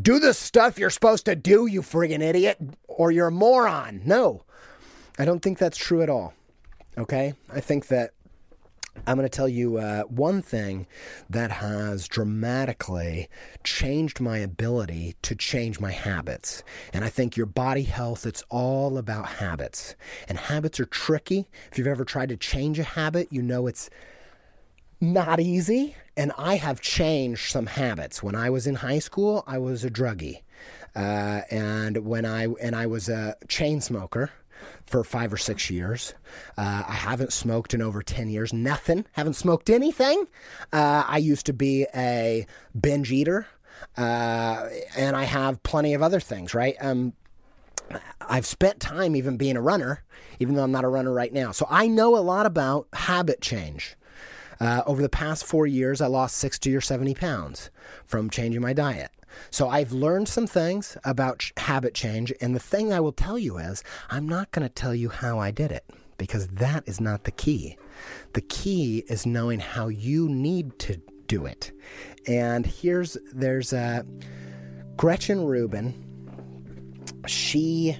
do the stuff you're supposed to do, you friggin' idiot, or you're a moron. No, I don't think that's true at all. Okay? I think that I'm going to tell you uh, one thing that has dramatically changed my ability to change my habits. And I think your body health, it's all about habits. And habits are tricky. If you've ever tried to change a habit, you know it's not easy. And I have changed some habits. When I was in high school, I was a druggie. Uh, and when I and I was a chain smoker for five or six years. Uh, I haven't smoked in over 10 years. Nothing. Haven't smoked anything. Uh, I used to be a binge eater. Uh, and I have plenty of other things, right? Um, I've spent time even being a runner, even though I'm not a runner right now. So I know a lot about habit change. Uh, over the past four years, I lost 60 or 70 pounds from changing my diet. So I've learned some things about habit change. And the thing I will tell you is, I'm not going to tell you how I did it because that is not the key. The key is knowing how you need to do it. And here's, there's a Gretchen Rubin. She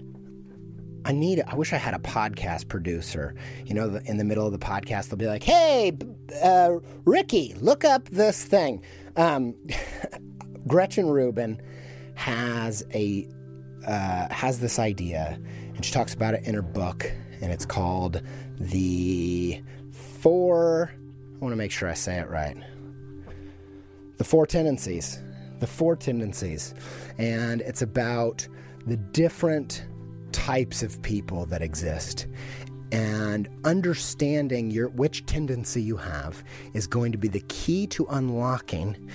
I need. I wish I had a podcast producer. You know, in the middle of the podcast, they'll be like, "Hey, uh, Ricky, look up this thing." Um, Gretchen Rubin has a uh, has this idea, and she talks about it in her book, and it's called the four. I want to make sure I say it right. The four tendencies. The four tendencies, and it's about the different types of people that exist. And understanding your which tendency you have is going to be the key to unlocking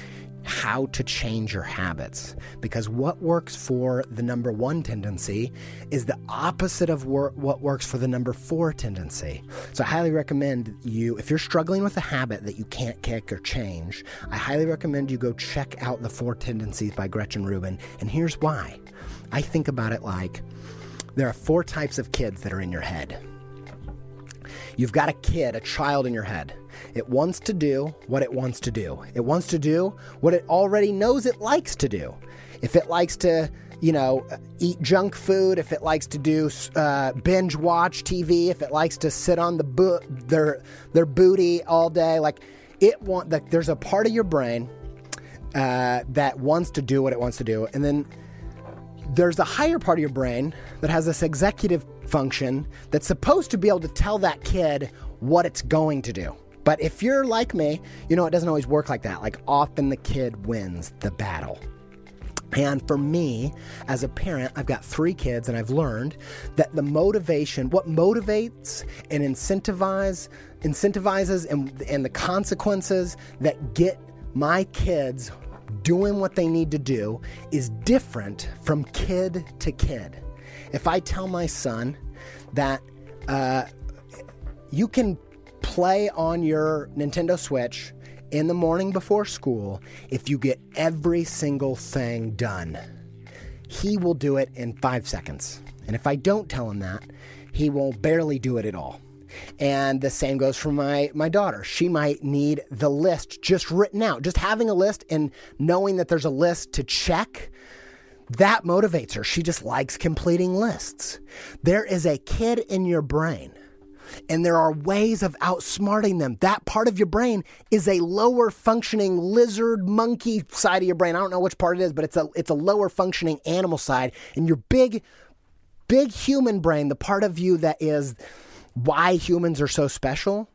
how to change your habits. Because what works for the number one tendency is the opposite of wor- what works for the number four tendency. So I highly recommend you, if you're struggling with a habit that you can't kick or change, I highly recommend you go check out The Four Tendencies by Gretchen Rubin. And here's why I think about it like, there are four types of kids that are in your head. You've got a kid, a child in your head. It wants to do what it wants to do. It wants to do what it already knows it likes to do. If it likes to, you know, eat junk food, if it likes to do uh, binge watch TV, if it likes to sit on the bo- their their booty all day, like it want like there's a part of your brain uh, that wants to do what it wants to do, and then there's a higher part of your brain that has this executive function that's supposed to be able to tell that kid what it's going to do. But if you're like me, you know it doesn't always work like that. Like often the kid wins the battle. And for me, as a parent, I've got three kids, and I've learned that the motivation, what motivates and incentivize, incentivizes, and, and the consequences that get my kids doing what they need to do is different from kid to kid. If I tell my son that uh, you can play on your Nintendo Switch in the morning before school if you get every single thing done. He will do it in five seconds. And if I don't tell him that, he will barely do it at all. And the same goes for my, my daughter. She might need the list just written out. Just having a list and knowing that there's a list to check, that motivates her. She just likes completing lists. There is a kid in your brain and there are ways of outsmarting them. That part of your brain is a lower functioning lizard monkey side of your brain. I don't know which part it is, but it's a it's a lower functioning animal side. And your big big human brain, the part of you that is why humans are so special,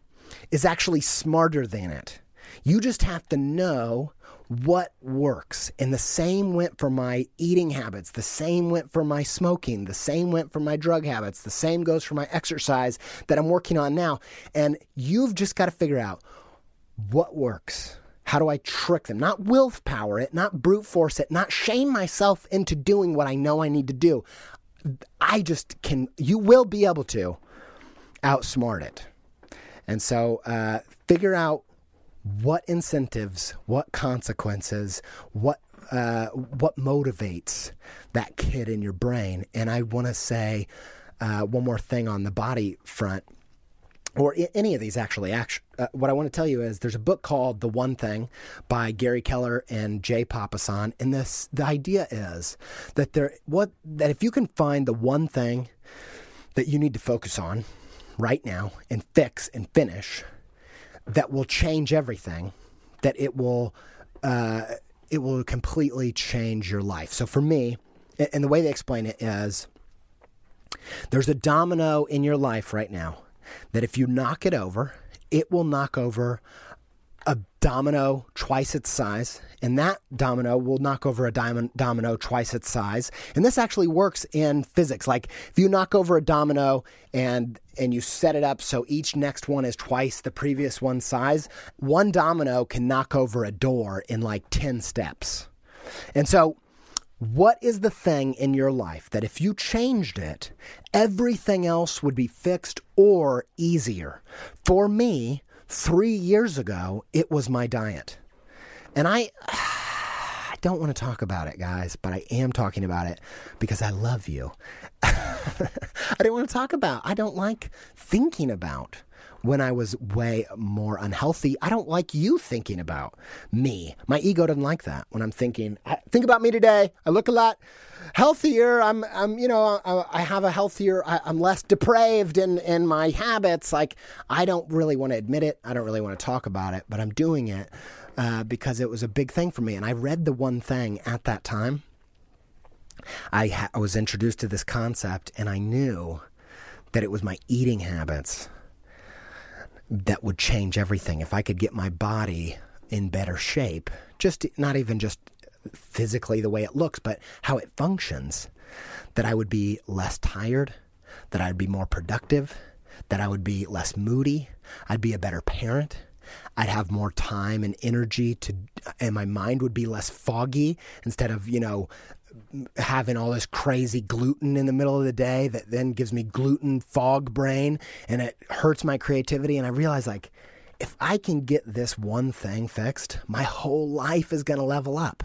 is actually smarter than it. You just have to know what works. And the same went for my eating habits. The same went for my smoking. The same went for my drug habits. The same goes for my exercise that I'm working on now. And you've just got to figure out what works. How do I trick them? Not willpower it, not brute force it, not shame myself into doing what I know I need to do. I just can, you will be able to outsmart it. And so uh, figure out what incentives, what consequences, what uh, what motivates that kid in your brain. And I want to say uh, one more thing on the body front, or any of these actually. Actually, uh, what I want to tell you is there's a book called The One Thing by Gary Keller and Jay Papasan, and this the idea is that there what that if you can find the one thing that you need to focus on right now and fix and finish that will change everything, that it will uh, it will completely change your life. So for me, and the way they explain it is there's a domino in your life right now that if you knock it over, it will knock over a domino twice its size, and that domino will knock over a domino twice its size. And this actually works in physics. Like if you knock over a domino and and you set it up so each next one is twice the previous one's size, one domino can knock over a door in like 10 steps. And so what is the thing in your life that if you changed it, everything else would be fixed or easier? For me, Three years ago, it was my diet. And I, I don't want to talk about it, guys, but I am talking about it because I love you. I don't want to talk about, I don't like thinking about when I was way more unhealthy. I don't like you thinking about me. My ego doesn't like that when I'm thinking, think about me today. I look a lot healthier. I'm, I'm, you know, I, I have a healthier. I, am less depraved in in my habits. Like I don't really want to admit it. I don't really want to talk about it, but I'm doing it uh, because it was a big thing for me. And I read the one thing at that time. I, ha- I was introduced to this concept, and I knew that it was my eating habits that would change everything. If I could get my body in better shape, just not even just physically the way it looks, but how it functions, that I would be less tired, that I'd be more productive, that I would be less moody, I'd be a better parent. I'd have more time and energy to, and my mind would be less foggy instead of, you know, having all this crazy gluten in the middle of the day that then gives me gluten fog brain and it hurts my creativity. And I realize, like, if I can get this one thing fixed, my whole life is going to level up.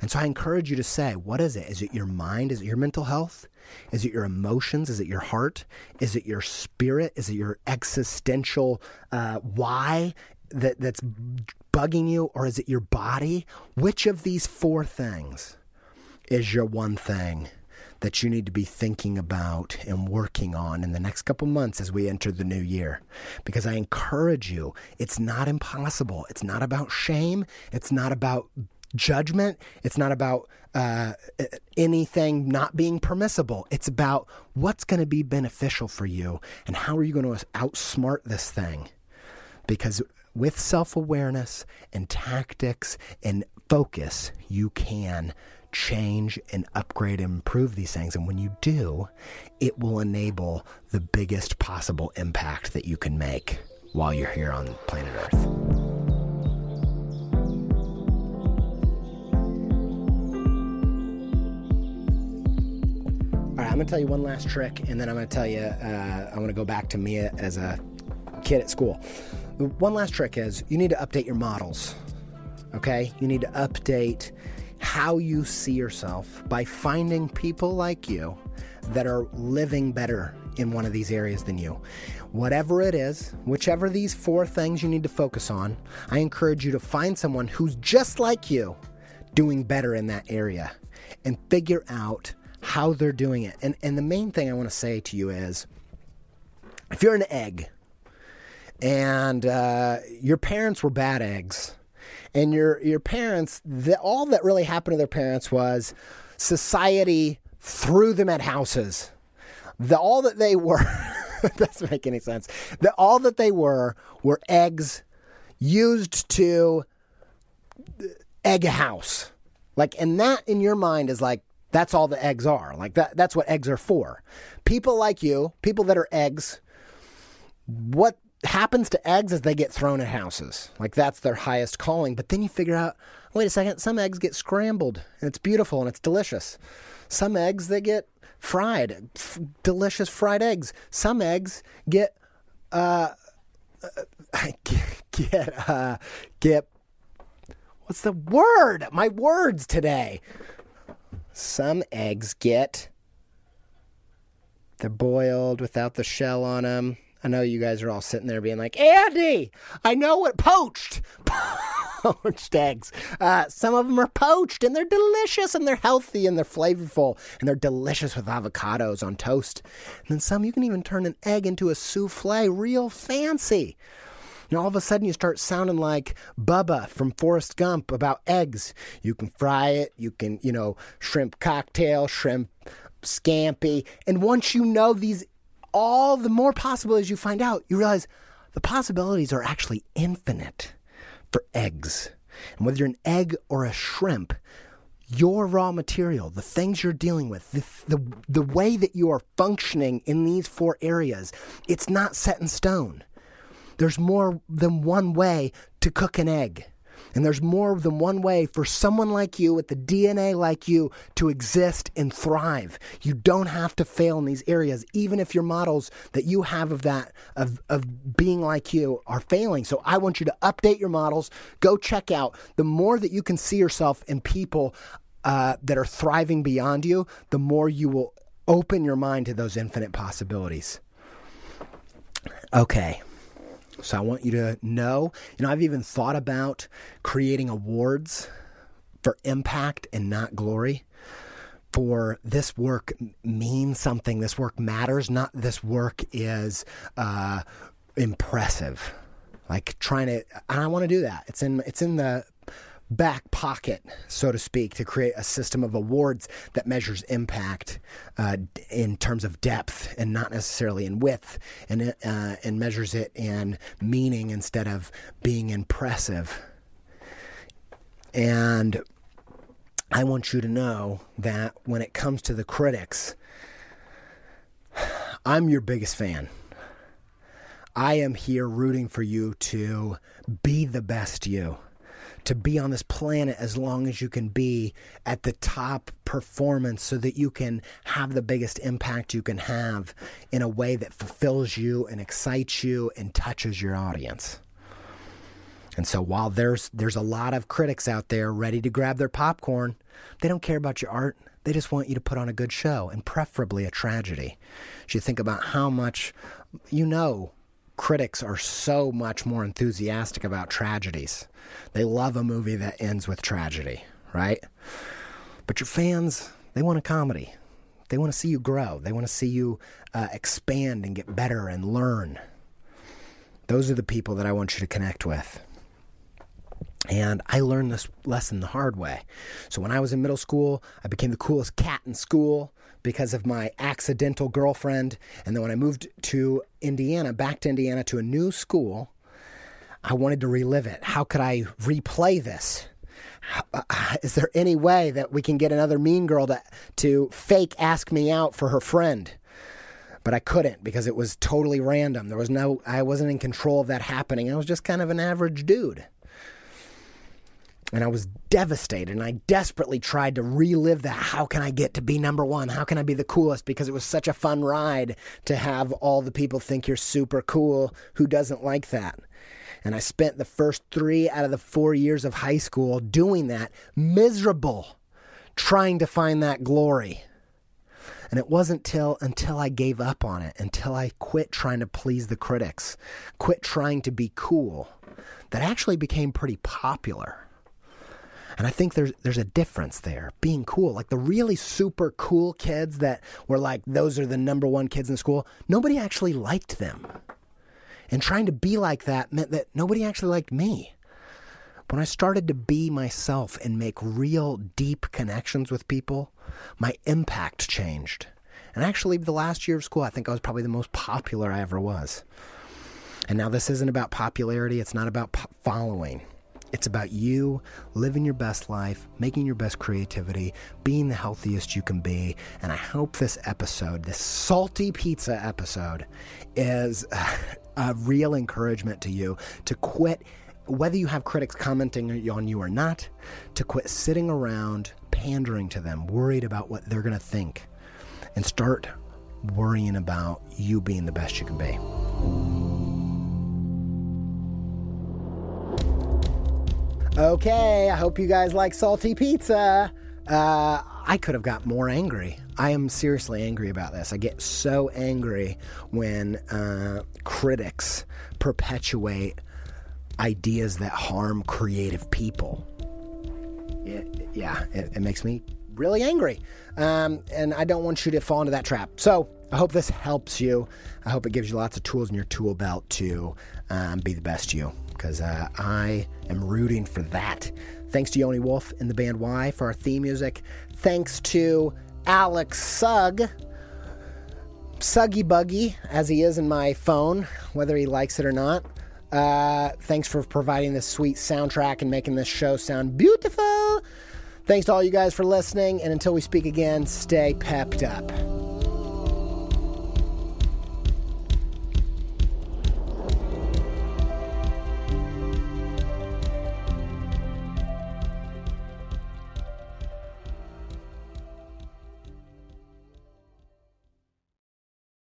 And so I encourage you to say, what is it? Is it your mind? Is it your mental health? Is it your emotions? Is it your heart? Is it your spirit? Is it your existential uh, why that, that's bugging you? Or is it your body? Which of these four things is your one thing that you need to be thinking about and working on in the next couple months as we enter the new year. Because I encourage you, it's not impossible. It's not about shame. It's not about judgment. It's not about uh, anything not being permissible. It's about what's going to be beneficial for you and how are you going to outsmart this thing. Because with self awareness and tactics and focus, you can change and upgrade and improve these things. And when you do, it will enable the biggest possible impact that you can make while you're here on planet Earth. All right, I'm gonna tell you one last trick, and then I'm gonna tell you, uh, I'm gonna go back to Mia as a kid at school. One last trick is you need to update your models. Okay? You need to update how you see yourself by finding people like you that are living better in one of these areas than you. Whatever it is, whichever these four things you need to focus on, I encourage you to find someone who's just like you doing better in that area and figure out how they're doing it. And and the main thing I want to say to you is if you're an egg and uh, your parents were bad eggs, and your your parents, the, all that really happened to their parents was society threw them at houses. The all that they were doesn't make any sense. The all that they were were eggs used to egg a house. Like, and that in your mind is like that's all the eggs are. Like that that's what eggs are for. People like you, people that are eggs, what happens to eggs is they get thrown at houses. Like that's their highest calling. But then you figure out, wait a second, some eggs get scrambled and it's beautiful and it's delicious. Some eggs they get fried, f- delicious fried eggs. Some eggs get uh, uh get uh, get what's the word? My words today. Some eggs get they're boiled without the shell on them I know you guys are all sitting there being like, Andy, I know what poached. poached eggs. Uh, some of them are poached and they're delicious and they're healthy and they're flavorful and they're delicious with avocados on toast. And then some you can even turn an egg into a souffle, real fancy. And all of a sudden, you start sounding like Bubba from Forrest Gump about eggs. You can fry it, you can, you know, shrimp cocktail, shrimp scampi. And once you know these all the more possibilities you find out, you realize the possibilities are actually infinite for eggs. And whether you're an egg or a shrimp, your raw material, the things you're dealing with, the, the, the way that you are functioning in these four areas, it's not set in stone. There's more than one way to cook an egg. And there's more than one way for someone like you with the DNA like you to exist and thrive. You don't have to fail in these areas, even if your models that you have of that, of, of being like you, are failing. So I want you to update your models. Go check out the more that you can see yourself in people uh, that are thriving beyond you, the more you will open your mind to those infinite possibilities. Okay. So I want you to know, you know, I've even thought about creating awards for impact and not glory. For this work means something. This work matters. Not this work is uh, impressive. Like trying to, and I want to do that. It's in it's in the back pocket, so to speak, to create a system of awards that measures impact uh, in terms of depth and not necessarily in width, and uh, and measures it in meaning instead of being impressive. And I want you to know that when it comes to the critics, I'm your biggest fan. I am here rooting for you to be the best you to be on this planet as long as you can be at the top performance so that you can have the biggest impact you can have in a way that fulfills you and excites you and touches your audience. And so while there's there's a lot of critics out there ready to grab their popcorn, they don't care about your art. They just want you to put on a good show and preferably a tragedy. So you think about how much you know critics are so much more enthusiastic about tragedies. They love a movie that ends with tragedy, right? But your fans, they want a comedy. They want to see you grow. They want to see you uh, expand and get better and learn. Those are the people that I want you to connect with. And I learned this lesson the hard way. So when I was in middle school, I became the coolest cat in school because of my accidental girlfriend. And then when I moved to Indiana, back to Indiana to a new school, I wanted to relive it. How could I replay this? Uh, is there any way that we can get another mean girl to to fake ask me out for her friend? But I couldn't because it was totally random. There was no I wasn't in control of that happening. I was just kind of an average dude. And I was devastated and I desperately tried to relive that. How can I get to be number one? How can I be the coolest? Because it was such a fun ride to have all the people think you're super cool. Who doesn't like that? And I spent the first three out of the four years of high school doing that, miserable, trying to find that glory. And it wasn't till until I gave up on it, until I quit trying to please the critics, quit trying to be cool, that actually became pretty popular. And I think there's there's a difference there. Being cool, like the really super cool kids that were like those are the number one kids in school, nobody actually liked them. And trying to be like that meant that nobody actually liked me. When I started to be myself and make real deep connections with people, my impact changed. And actually, the last year of school, I think I was probably the most popular I ever was. And now this isn't about popularity, it's not about po- following. It's about you living your best life, making your best creativity, being the healthiest you can be. And I hope this episode, this salty pizza episode, is a real encouragement to you to quit, whether you have critics commenting on you or not, to quit sitting around pandering to them, worried about what they're going to think, and start worrying about you being the best you can be. Okay, I hope you guys like salty pizza. Uh, I could have got more angry. I am seriously angry about this. I get so angry when uh, critics perpetuate ideas that harm creative people. It, yeah, it, it, makes me really angry. Um, and I don't want you to fall into that trap. So I hope this helps you. I hope it gives you lots of tools in your tool belt to um, be the best you because uh, I am rooting for that. Thanks to Yoni Wolf and the band WHY? for our theme music. Thanks to Alex Sugg, Suggy Buggy, as he is in my phone, whether he likes it or not. Uh, thanks for providing this sweet soundtrack and making this show sound beautiful. Thanks to all you guys for listening, and until we speak again, stay pepped up.